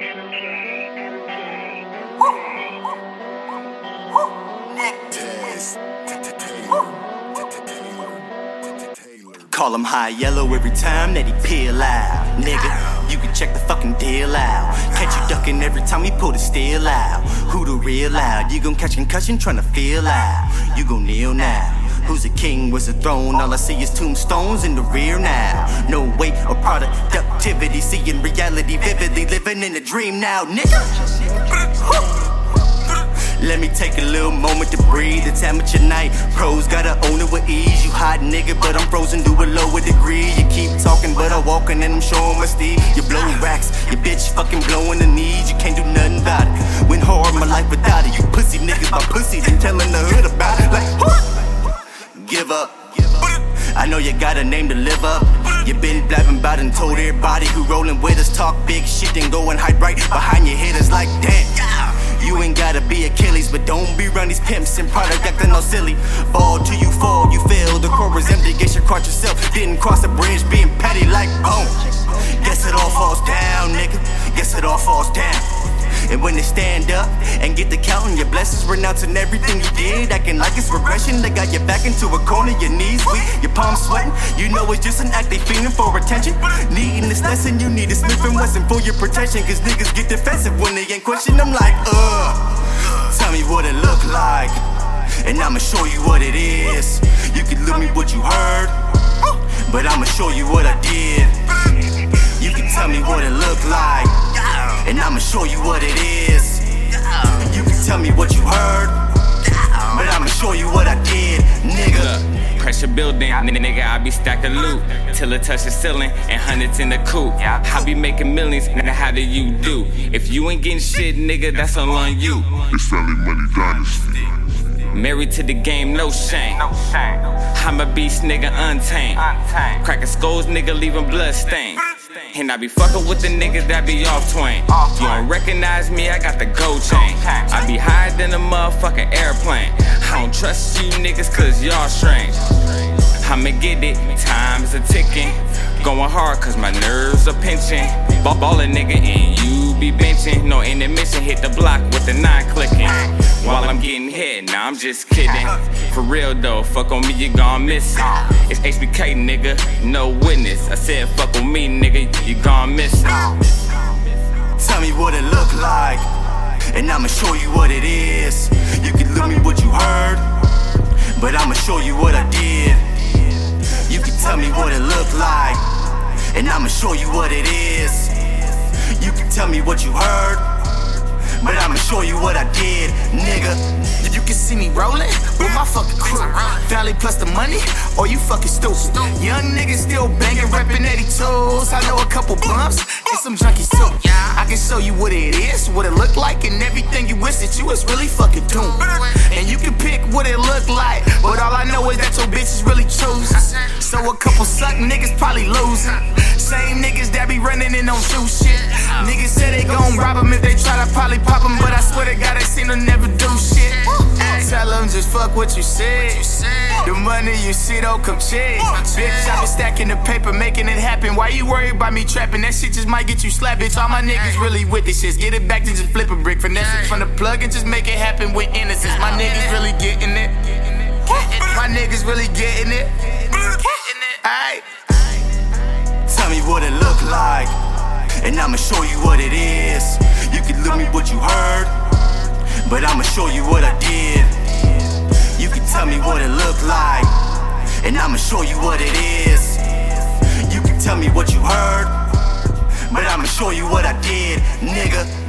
Call him high yellow every time that he peel out. Nigga, you can check the fucking deal out. Catch you ducking every time he pull the steel out. Who the real out? You gon' catch concussion trying to feel out. You gon' kneel now. Who's a king? Where's a throne? All I see is tombstones in the rear now. No weight or productivity, seeing reality vividly, living in a dream now, nigga. Let me take a little moment to breathe. It's amateur night. Pros gotta own it with ease. You hot nigga, but I'm frozen to a lower degree. You keep talking, but I'm walking and I'm showing my steed. You blow racks, your bitch fucking blowing the knees. Give up. I know you got a name to live up. You been blabbing about and told everybody who rolling with us talk big shit and go and hide right behind your hitters like damn. You ain't gotta be Achilles, but don't be run these pimps and product acting all silly. Ball till you fall, you fail. The core is empty, guess you caught yourself. Didn't cross the bridge, being petty like boom. Guess it all falls down, nigga. Guess it all falls down. And when they stand up and get to counting your blessings, renouncing everything you did, acting like it's regression. They got you back into a corner, your knees weak, your palms sweating. You know it's just an act, they feeling for attention. Needing this lesson, you need a Smith and Wesson for your protection. Cause niggas get defensive when they ain't question. I'm like, uh, tell me what it look like. And I'ma show you what it is. You can look me what you heard, but I'ma show you what I did. You can tell me what it looked like and I'ma show you what it is. You can tell me what you heard, but I'ma show you what I did, nigga. Look, pressure building, n- nigga, I be stacking loot till it touch the ceiling and hundreds in the coop. I be making millions, and how do you do? If you ain't getting shit, nigga, that's all on you. It's Family Money Dynasty. Married to the game, no shame. I'm a beast, nigga, untamed. Cracking skulls, nigga, leaving blood stains. And I be fucking with the niggas that be off twain. You don't recognize me, I got the gold chain. I be higher than a motherfucking airplane. I don't trust you niggas cause y'all strange. I'ma get it, time's a ticking. Going hard cause my nerves are pinching. Ball ballin' nigga and you be benching. No intermission, hit the block with the nine clicking. While I'm getting I'm just kidding. For real though, fuck on me, you gon' miss it. It's HBK, nigga, no witness. I said fuck on me, nigga, you gon' miss it. Tell me what it look like, and I'ma show you what it is. You can tell me what you heard, but I'ma show you what I did. You can tell me what it look like, and I'ma show you what it is. You can tell me what you heard, but I'ma show you what I did, nigga. You can see me rolling with my fucking crew. Family plus the money, or you fucking stupid. Young niggas still banging, reppin' 82s. I know a couple bumps and some junkies too. I can show you what it is, what it look like, and everything you wish that you was really fucking doing. And you can pick what it look like, but all I know is that your bitch is really choosing. So a couple suck niggas probably losing. Same niggas that be running and don't do shit. Niggas say they gon' rob rob 'em if they try to probably pop 'em, but I swear to God, they seem to never do shit. Tell them just fuck what you said. The money you see don't come check. Bitch, I been stacking the paper, making it happen. Why you worried about me trapping? That shit just might get you slapped, bitch. All my niggas really with this shit. Get it back to just flip a brick. Finesse it from the plug and just make it happen with innocence. My niggas really getting it. My niggas really getting it. Aight. Tell what it look like, and I'ma show you what it is. You can look me what you heard, but I'ma show you what I did. You can tell me what it look like, and I'ma show you what it is. You can tell me what you heard, but I'ma show you what I did, nigga.